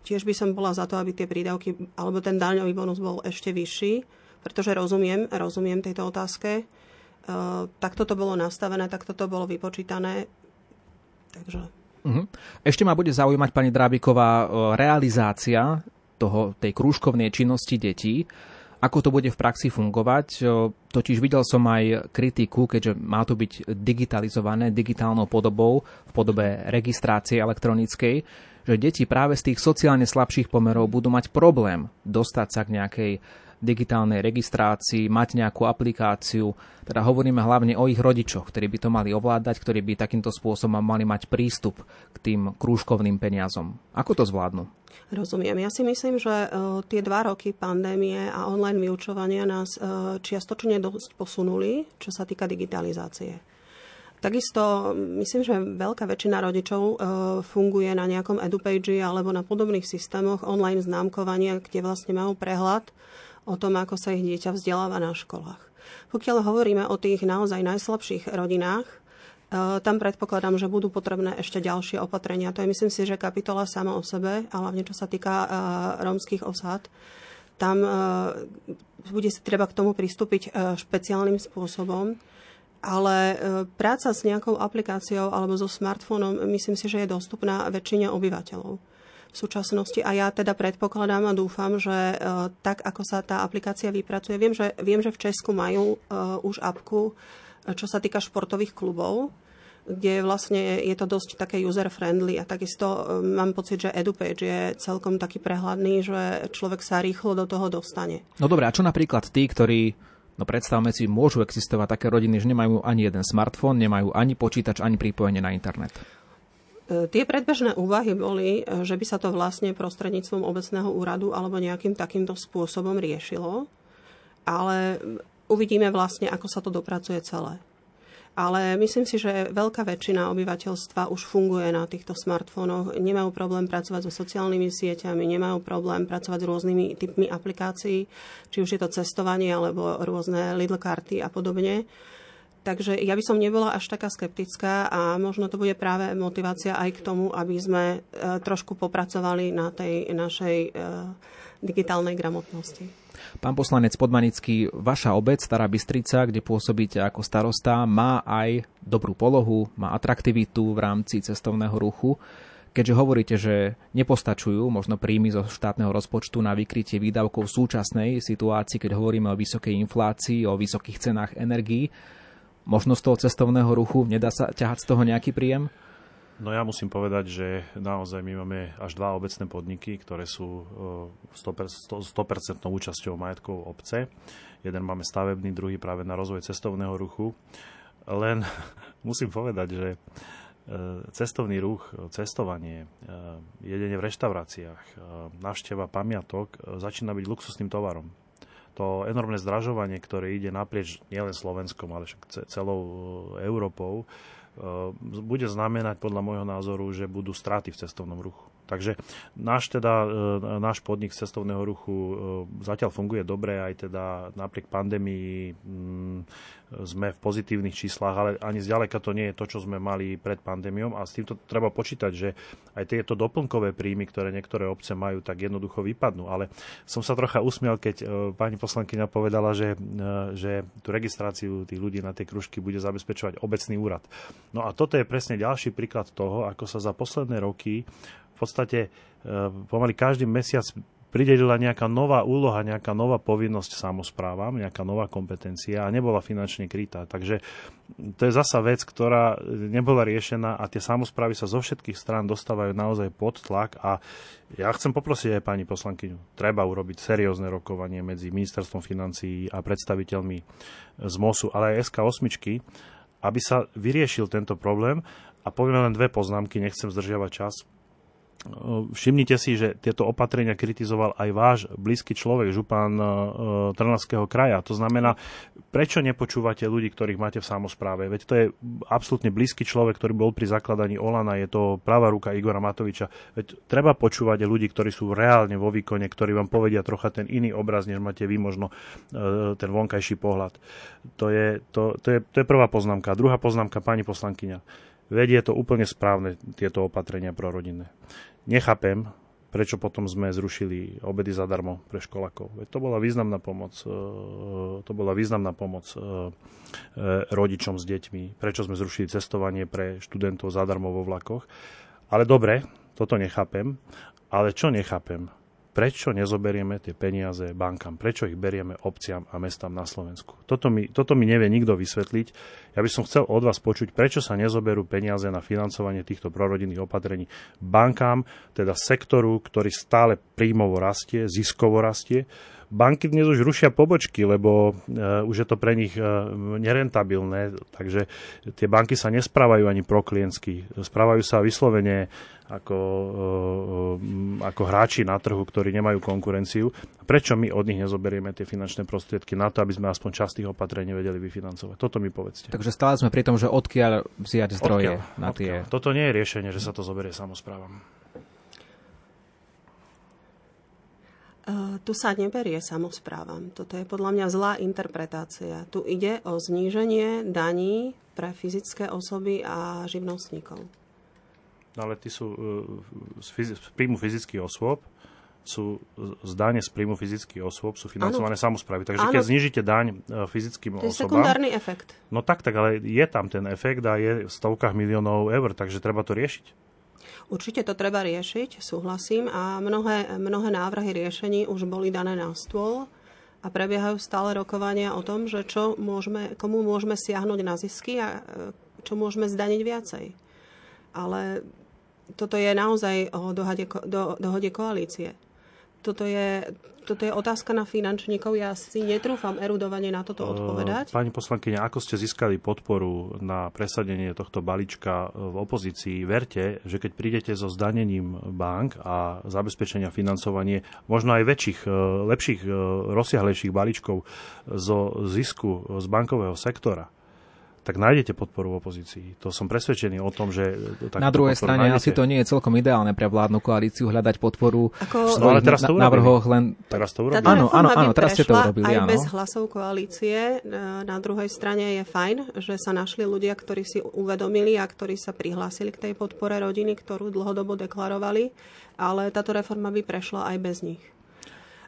tiež by som bola za to, aby tie prídavky alebo ten daňový bonus bol ešte vyšší, pretože rozumiem, rozumiem tejto otázke. E, tak toto bolo nastavené, tak toto bolo vypočítané. Takže... Uh-huh. Ešte ma bude zaujímať, pani Drábiková, realizácia toho, tej krúžkovnej činnosti detí. Ako to bude v praxi fungovať? Totiž videl som aj kritiku, keďže má to byť digitalizované digitálnou podobou v podobe registrácie elektronickej, že deti práve z tých sociálne slabších pomerov budú mať problém dostať sa k nejakej digitálnej registrácii, mať nejakú aplikáciu. Teda hovoríme hlavne o ich rodičoch, ktorí by to mali ovládať, ktorí by takýmto spôsobom mali mať prístup k tým krúžkovným peniazom. Ako to zvládnu? Rozumiem. Ja si myslím, že uh, tie dva roky pandémie a online vyučovania nás uh, čiastočne dosť posunuli, čo sa týka digitalizácie. Takisto myslím, že veľká väčšina rodičov uh, funguje na nejakom edupage alebo na podobných systémoch online známkovania, kde vlastne majú prehľad o tom, ako sa ich dieťa vzdeláva na školách. Pokiaľ hovoríme o tých naozaj najslabších rodinách, e, tam predpokladám, že budú potrebné ešte ďalšie opatrenia. To je myslím si, že kapitola sama o sebe, a hlavne čo sa týka rómskych osád, tam bude si treba k tomu pristúpiť špeciálnym spôsobom ale e, práca s nejakou aplikáciou alebo so smartfónom myslím si, že je dostupná väčšine obyvateľov v súčasnosti a ja teda predpokladám a dúfam, že e, tak, ako sa tá aplikácia vypracuje, viem, že, viem, že v Česku majú uh, už apku, čo sa týka športových klubov, kde vlastne je to dosť také user-friendly a takisto mám pocit, že EduPage je celkom taký prehľadný, že človek sa rýchlo do toho dostane. No dobré, a čo napríklad tí, ktorí No predstavme si, môžu existovať také rodiny, že nemajú ani jeden smartfón, nemajú ani počítač, ani pripojenie na internet. E, tie predbežné úvahy boli, e, že by sa to vlastne prostredníctvom obecného úradu alebo nejakým takýmto spôsobom riešilo, ale uvidíme vlastne, ako sa to dopracuje celé ale myslím si, že veľká väčšina obyvateľstva už funguje na týchto smartfónoch, nemajú problém pracovať so sociálnymi sieťami, nemajú problém pracovať s rôznymi typmi aplikácií, či už je to cestovanie alebo rôzne Lidl karty a podobne. Takže ja by som nebola až taká skeptická a možno to bude práve motivácia aj k tomu, aby sme e, trošku popracovali na tej našej e, digitálnej gramotnosti. Pán poslanec Podmanický, vaša obec, Stará Bystrica, kde pôsobíte ako starosta, má aj dobrú polohu, má atraktivitu v rámci cestovného ruchu. Keďže hovoríte, že nepostačujú možno príjmy zo štátneho rozpočtu na vykrytie výdavkov v súčasnej situácii, keď hovoríme o vysokej inflácii, o vysokých cenách energií, možno z toho cestovného ruchu nedá sa ťahať z toho nejaký príjem? No ja musím povedať, že naozaj my máme až dva obecné podniky, ktoré sú 100%, 100% účasťou majetkov obce. Jeden máme stavebný, druhý práve na rozvoj cestovného ruchu. Len <laughs> musím povedať, že e, cestovný ruch, cestovanie, e, jedenie v reštauráciách, e, návšteva pamiatok začína byť luxusným tovarom. To enormné zdražovanie, ktoré ide naprieč nielen Slovenskom, ale však celou Európou, Ehm, bude znamenať podľa môjho názoru, že budú straty v cestovnom ruchu. Takže náš, teda, e, náš podnik cestovného ruchu e, zatiaľ funguje dobre, aj teda napriek pandémii mm, sme v pozitívnych číslach, ale ani zďaleka to nie je to, čo sme mali pred pandémiou a s týmto treba počítať, že aj tieto doplnkové príjmy, ktoré niektoré obce majú, tak jednoducho vypadnú. Ale som sa trocha usmiel, keď e, pani poslankyňa povedala, že, že tú registráciu tých ľudí na tie kružky bude zabezpečovať obecný úrad. No a toto je presne ďalší príklad toho, ako sa za posledné roky v podstate e, pomaly každý mesiac pridelila nejaká nová úloha, nejaká nová povinnosť samozprávam, nejaká nová kompetencia a nebola finančne krytá. Takže to je zasa vec, ktorá nebola riešená a tie samozprávy sa zo všetkých strán dostávajú naozaj pod tlak a ja chcem poprosiť aj pani poslankyňu, treba urobiť seriózne rokovanie medzi ministerstvom financií a predstaviteľmi z MOSu, ale aj SK8, aby sa vyriešil tento problém a poviem len dve poznámky, nechcem zdržiavať čas. Všimnite si, že tieto opatrenia kritizoval aj váš blízky človek, župán e, Trnavského kraja. To znamená, prečo nepočúvate ľudí, ktorých máte v samozpráve? Veď to je absolútne blízky človek, ktorý bol pri zakladaní Olana, je to pravá ruka Igora Matoviča. Veď treba počúvať ľudí, ktorí sú reálne vo výkone, ktorí vám povedia trocha ten iný obraz, než máte vy možno e, ten vonkajší pohľad. To je, to, to je, to je prvá poznámka. Druhá poznámka, pani poslankyňa. Vedie to úplne správne, tieto opatrenia prorodinné nechápem, prečo potom sme zrušili obedy zadarmo pre školakov. Veď to bola významná pomoc, e, to bola významná pomoc e, e, rodičom s deťmi. Prečo sme zrušili cestovanie pre študentov zadarmo vo vlakoch. Ale dobre, toto nechápem. Ale čo nechápem? Prečo nezoberieme tie peniaze bankám, prečo ich berieme obciam a mestám na Slovensku. Toto mi, toto mi nevie nikto vysvetliť. Ja by som chcel od vás počuť, prečo sa nezoberú peniaze na financovanie týchto prorodinných opatrení bankám, teda sektoru, ktorý stále príjmovo rastie, ziskovo rastie, banky dnes už rušia pobočky, lebo uh, už je to pre nich uh, nerentabilné, takže tie banky sa nesprávajú ani proklientsky. Správajú sa vyslovene ako, uh, ako hráči na trhu, ktorí nemajú konkurenciu. Prečo my od nich nezoberieme tie finančné prostriedky na to, aby sme aspoň časť tých opatrení vedeli vyfinancovať? Toto mi povedzte. Takže stále sme pri tom, že odkiaľ vziať zdroje odkiaľ, na tie... Odkiaľ. Toto nie je riešenie, že sa to zoberie samozprávam. Tu sa neberie samozprávam. Toto je podľa mňa zlá interpretácia. Tu ide o zníženie daní pre fyzické osoby a živnostníkov. No ale ty sú z, fyz- z príjmu fyzických osôb sú z dane z príjmu fyzických osôb sú financované ano. samozprávy. Takže ano. keď znižíte daň fyzickým to osobám... To je sekundárny efekt. No tak, tak, ale je tam ten efekt a je v stovkách miliónov eur, takže treba to riešiť. Určite to treba riešiť, súhlasím. A mnohé, mnohé návrhy riešení už boli dané na stôl a prebiehajú stále rokovania o tom, že čo môžeme, komu môžeme siahnuť na zisky a e, čo môžeme zdaniť viacej. Ale toto je naozaj o dohode, do, dohode koalície. Toto je, toto je otázka na finančníkov. Ja si netrúfam erudovanie na toto odpovedať. Pani poslankyňa, ako ste získali podporu na presadenie tohto balíčka v opozícii? Verte, že keď prídete so zdanením bank a zabezpečenia financovanie možno aj väčších, e, lepších, e, rozsiahlejších balíčkov zo zisku z bankového sektora, tak nájdete podporu v opozícii. To som presvedčený o tom, že... Na druhej strane nájdete. asi to nie je celkom ideálne pre vládnu koalíciu hľadať podporu Ako... no, ale teraz to návrhoch len... Teraz to urobili. Áno, áno, áno, teraz ste to urobili, aj áno. bez hlasov koalície. Na druhej strane je fajn, že sa našli ľudia, ktorí si uvedomili a ktorí sa prihlásili k tej podpore rodiny, ktorú dlhodobo deklarovali, ale táto reforma by prešla aj bez nich.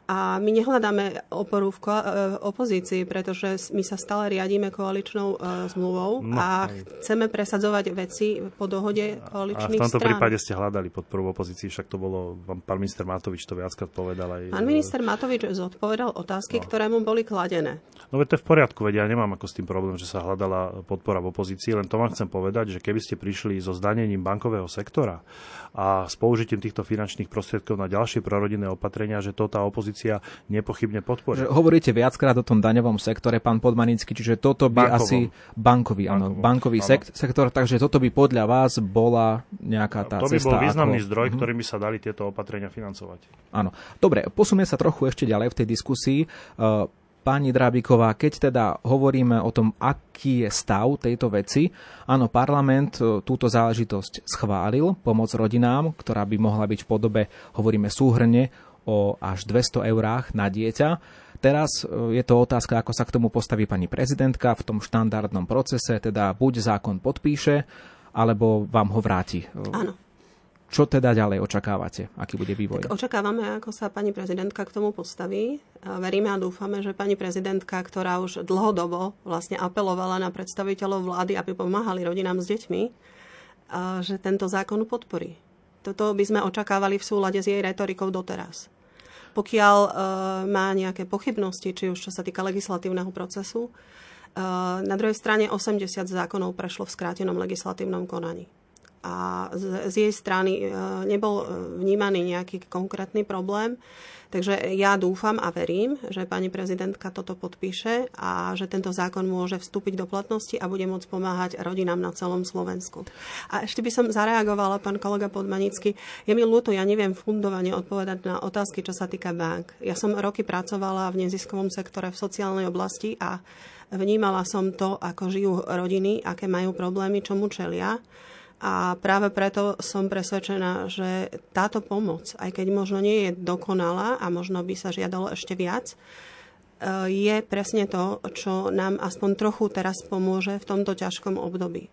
A my nehľadáme oporu v ko- e, opozícii, pretože my sa stále riadíme koaličnou uh, zmluvou no, a chceme presadzovať veci po dohode koaličných strán. A v tomto strán. prípade ste hľadali podporu opozícii, však to bolo, pán minister Matovič to viackrát povedal. Aj, pán minister Matovič zodpovedal otázky, no. ktoré mu boli kladené. No veď to je v poriadku, veď ja nemám ako s tým problém, že sa hľadala podpora v opozícii, len to vám chcem povedať, že keby ste prišli so zdanením bankového sektora a s použitím týchto finančných prostriedkov na ďalšie prorodinné opatrenia, že to tá opozícia nepochybne podporí. Hovoríte viackrát o tom daňovom sektore, pán Podmanický, čiže toto by Bankovom. asi bankový, áno, bankový áno. sektor, takže toto by podľa vás bola nejaká tá to cesta. To by bol významný ako... zdroj, mhm. ktorým by sa dali tieto opatrenia financovať. Áno. Dobre, posunieme sa trochu ešte ďalej v tej diskusii. Uh, Pani Drábiková, keď teda hovoríme o tom, aký je stav tejto veci, áno, parlament e, túto záležitosť schválil, pomoc rodinám, ktorá by mohla byť v podobe, hovoríme súhrne, o až 200 eurách na dieťa. Teraz e, je to otázka, ako sa k tomu postaví pani prezidentka v tom štandardnom procese, teda buď zákon podpíše, alebo vám ho vráti. Áno. Čo teda ďalej očakávate? Aký bude vývoj? Tak očakávame, ako sa pani prezidentka k tomu postaví. Veríme a dúfame, že pani prezidentka, ktorá už dlhodobo vlastne apelovala na predstaviteľov vlády, aby pomáhali rodinám s deťmi, že tento zákon podporí. Toto by sme očakávali v súlade s jej retorikou doteraz. Pokiaľ uh, má nejaké pochybnosti, či už čo sa týka legislatívneho procesu, uh, na druhej strane 80 zákonov prešlo v skrátenom legislatívnom konaní a z, z jej strany e, nebol vnímaný nejaký konkrétny problém. Takže ja dúfam a verím, že pani prezidentka toto podpíše a že tento zákon môže vstúpiť do platnosti a bude môcť pomáhať rodinám na celom Slovensku. A ešte by som zareagovala, pán kolega Podmanický. Je mi ľúto, ja neviem fundovane odpovedať na otázky, čo sa týka bank. Ja som roky pracovala v neziskovom sektore v sociálnej oblasti a vnímala som to, ako žijú rodiny, aké majú problémy, čomu čelia. A práve preto som presvedčená, že táto pomoc, aj keď možno nie je dokonalá a možno by sa žiadalo ešte viac, e, je presne to, čo nám aspoň trochu teraz pomôže v tomto ťažkom období.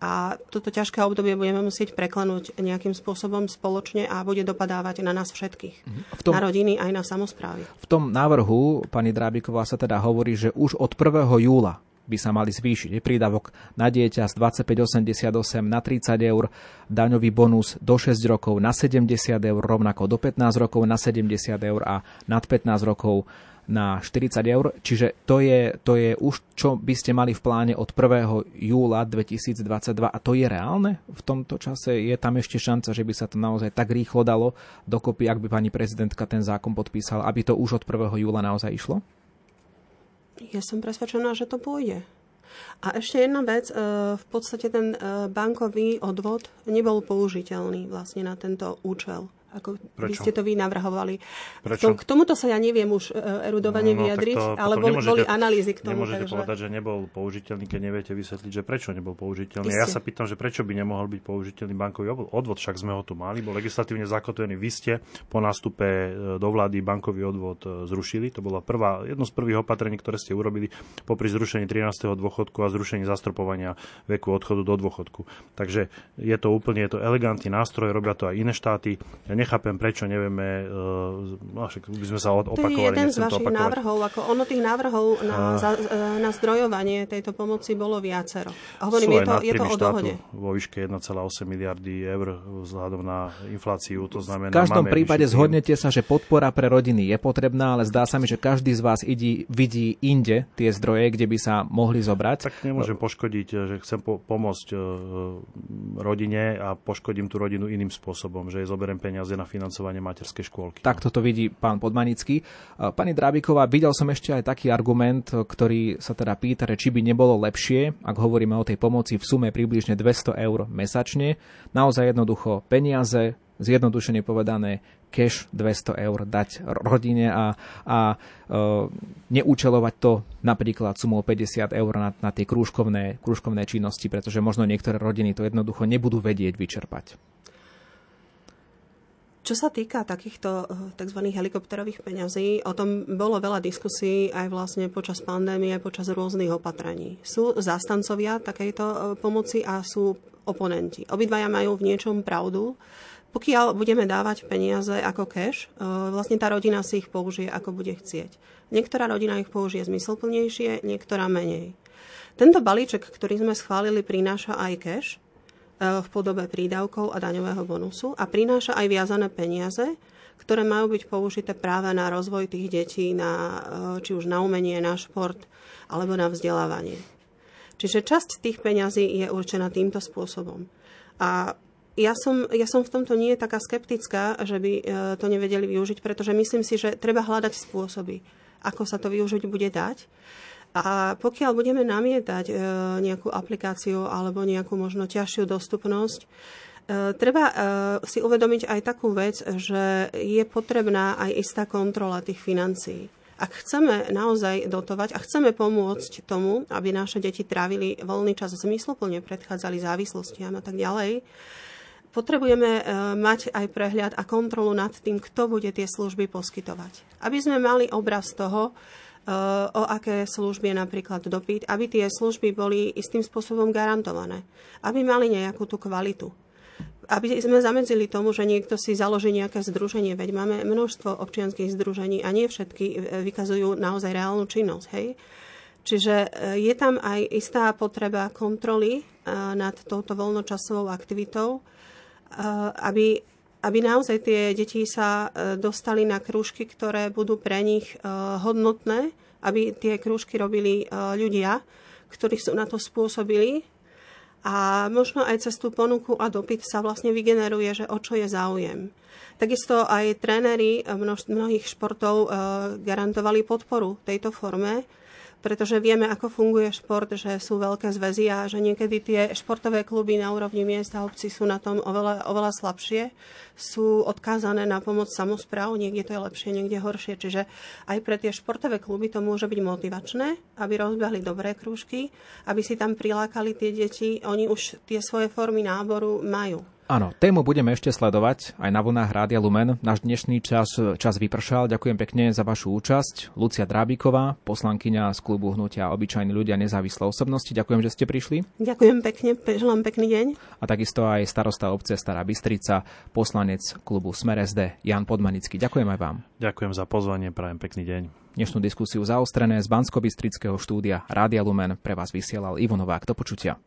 A toto ťažké obdobie budeme musieť preklenúť nejakým spôsobom spoločne a bude dopadávať na nás všetkých. Mhm. V tom, na rodiny aj na samozprávy. V tom návrhu, pani Drábiková, sa teda hovorí, že už od 1. júla by sa mali zvýšiť. Prídavok na dieťa z 25,88 na 30 eur, daňový bonus do 6 rokov na 70 eur, rovnako do 15 rokov na 70 eur a nad 15 rokov na 40 eur. Čiže to je, to je už, čo by ste mali v pláne od 1. júla 2022 a to je reálne? V tomto čase je tam ešte šanca, že by sa to naozaj tak rýchlo dalo dokopy, ak by pani prezidentka ten zákon podpísala, aby to už od 1. júla naozaj išlo? Ja som presvedčená, že to pôjde. A ešte jedna vec, e, v podstate ten e, bankový odvod nebol použiteľný vlastne na tento účel. Ako Prečo? by ste to vy navrhovali. Prečo? K tomuto sa ja neviem už e, erudovane no, no, vyjadriť, to, ale boli, boli analýzy k tomu. Nemôžete takže... povedať, že nebol použiteľný, keď neviete vysvetliť, že prečo nebol použiteľný. Isté. Ja sa pýtam, že prečo by nemohol byť použiteľný bankový odvod, však sme ho tu mali, bol legislatívne zakotvený. Vy ste po nástupe e, do vlády bankový odvod e, zrušili. To bola prvá, jedno z prvých opatrení, ktoré ste urobili popri zrušení 13. dôchodku a zrušení zastropovania veku odchodu do dôchodku. Takže je to úplne je to elegantný nástroj, robia to aj iné štáty. Ja nechápem, prečo ne nevieme, uh, no však by sme sa opakovali. To je jeden z vašich návrhov, ako ono tých návrhov na, uh, za, e, na zdrojovanie tejto pomoci bolo viacero. A hovorím, je to, je to o dohode. Vo výške 1,8 miliardy eur vzhľadom na infláciu, to znamená... V každom prípade zhodnete sa, že podpora pre rodiny je potrebná, ale zdá sa mi, že každý z vás idí, vidí inde tie zdroje, kde by sa mohli zobrať. Tak nemôžem poškodiť, že chcem po- pomôcť uh, rodine a poškodím tú rodinu iným spôsobom, že jej zoberiem peniaze na financovanie materskej škôlky. Tak toto vidí pán Podmanický. Pani Drábiková, videl som ešte aj taký argument, ktorý sa teda pýta, či by nebolo lepšie, ak hovoríme o tej pomoci v sume približne 200 eur mesačne, naozaj jednoducho peniaze, zjednodušene povedané, cash 200 eur dať rodine a, a e, neúčelovať to napríklad sumou 50 eur na, na tie krúžkovné, krúžkovné činnosti, pretože možno niektoré rodiny to jednoducho nebudú vedieť vyčerpať. Čo sa týka takýchto eh, tzv. helikopterových peňazí, o tom bolo veľa diskusí aj vlastne počas pandémie, počas rôznych opatrení. Sú zástancovia takejto eh, pomoci a sú oponenti. Obidvaja majú v niečom pravdu. Pokiaľ budeme dávať peniaze ako cash, eh, vlastne tá rodina si ich použije, ako bude chcieť. Niektorá rodina ich použije zmyslplnejšie, niektorá menej. Tento balíček, ktorý sme schválili, prináša aj cash, v podobe prídavkov a daňového bonusu a prináša aj viazané peniaze, ktoré majú byť použité práve na rozvoj tých detí, na, e, či už na umenie, na šport alebo na vzdelávanie. Čiže časť tých peňazí je určená týmto spôsobom. A ja som, ja som v tomto nie taká skeptická, že by e, to nevedeli využiť, pretože myslím si, že treba hľadať spôsoby, ako sa to využiť bude dať. A pokiaľ budeme namietať e, nejakú aplikáciu alebo nejakú možno ťažšiu dostupnosť, e, treba e, si uvedomiť aj takú vec, že je potrebná aj istá kontrola tých financií. Ak chceme naozaj dotovať a chceme pomôcť tomu, aby naše deti trávili voľný čas zmysluplne, predchádzali závislostiam a tak ďalej, potrebujeme mať aj prehľad a kontrolu nad tým, kto bude tie služby poskytovať. Aby sme mali obraz toho, o aké služby je napríklad dopyt, aby tie služby boli istým spôsobom garantované, aby mali nejakú tú kvalitu. Aby sme zamedzili tomu, že niekto si založí nejaké združenie, veď máme množstvo občianských združení a nie všetky vykazujú naozaj reálnu činnosť. Hej? Čiže e, je tam aj istá potreba kontroly e, nad touto voľnočasovou aktivitou, e, aby, aby naozaj tie deti sa e, dostali na krúžky, ktoré budú pre nich e, hodnotné, aby tie krúžky robili e, ľudia, ktorí sú na to spôsobili. A možno aj cez tú ponuku a dopyt sa vlastne vygeneruje, že o čo je záujem. Takisto aj tréneri mnohých športov garantovali podporu tejto forme, pretože vieme, ako funguje šport, že sú veľké zväzy a že niekedy tie športové kluby na úrovni miesta a obci sú na tom oveľa, oveľa slabšie, sú odkázané na pomoc samozpráv, niekde to je lepšie, niekde horšie. Čiže aj pre tie športové kluby to môže byť motivačné, aby rozbehli dobré krúžky, aby si tam prilákali tie deti. Oni už tie svoje formy náboru majú. Áno, tému budeme ešte sledovať aj na vlnách Rádia Lumen. Náš dnešný čas, čas vypršal. Ďakujem pekne za vašu účasť. Lucia Drábiková, poslankyňa z klubu Hnutia Obyčajní ľudia nezávislé osobnosti. Ďakujem, že ste prišli. Ďakujem pekne, želám pekný deň. A takisto aj starosta obce Stará Bystrica, poslanec klubu Smer SD, Jan Podmanický. Ďakujem aj vám. Ďakujem za pozvanie, prajem pekný deň. Dnešnú diskusiu zaostrené z bansko štúdia Rádia Lumen pre vás vysielal Ivo Novák. Do počutia.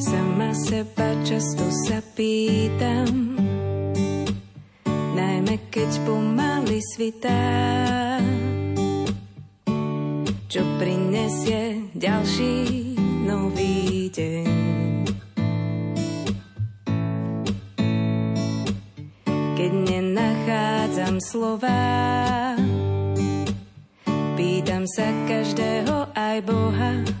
Sama seba často sa pýtam, najmä keď pomaly svitá. Čo prinesie ďalší nový deň? Keď nenachádzam slova, pýtam sa každého aj Boha.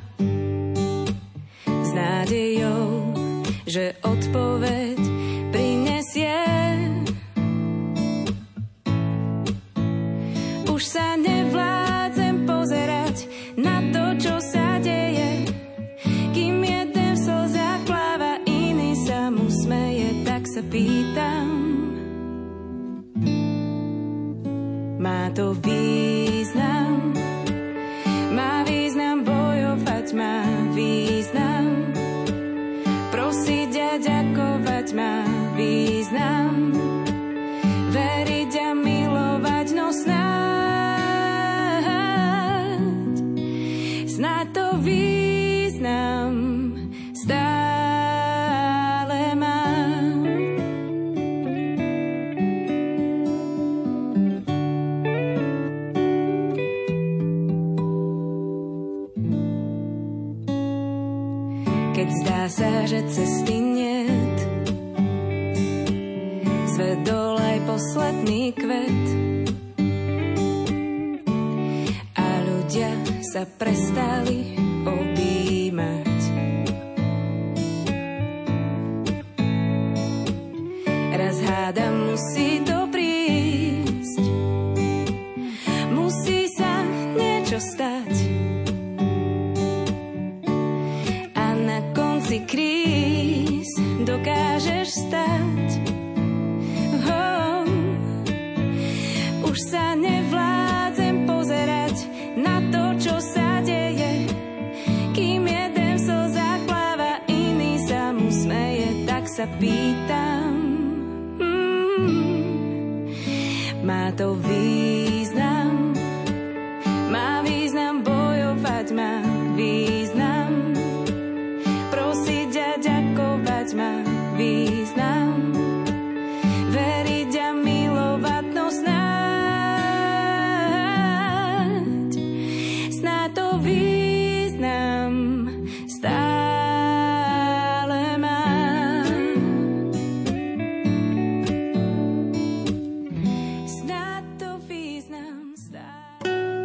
keď zdá sa, že cesty niet. Svedol aj posledný kvet a ľudia sa prestali objímať. Raz hádam musí sa pýtam, mm, má to význam.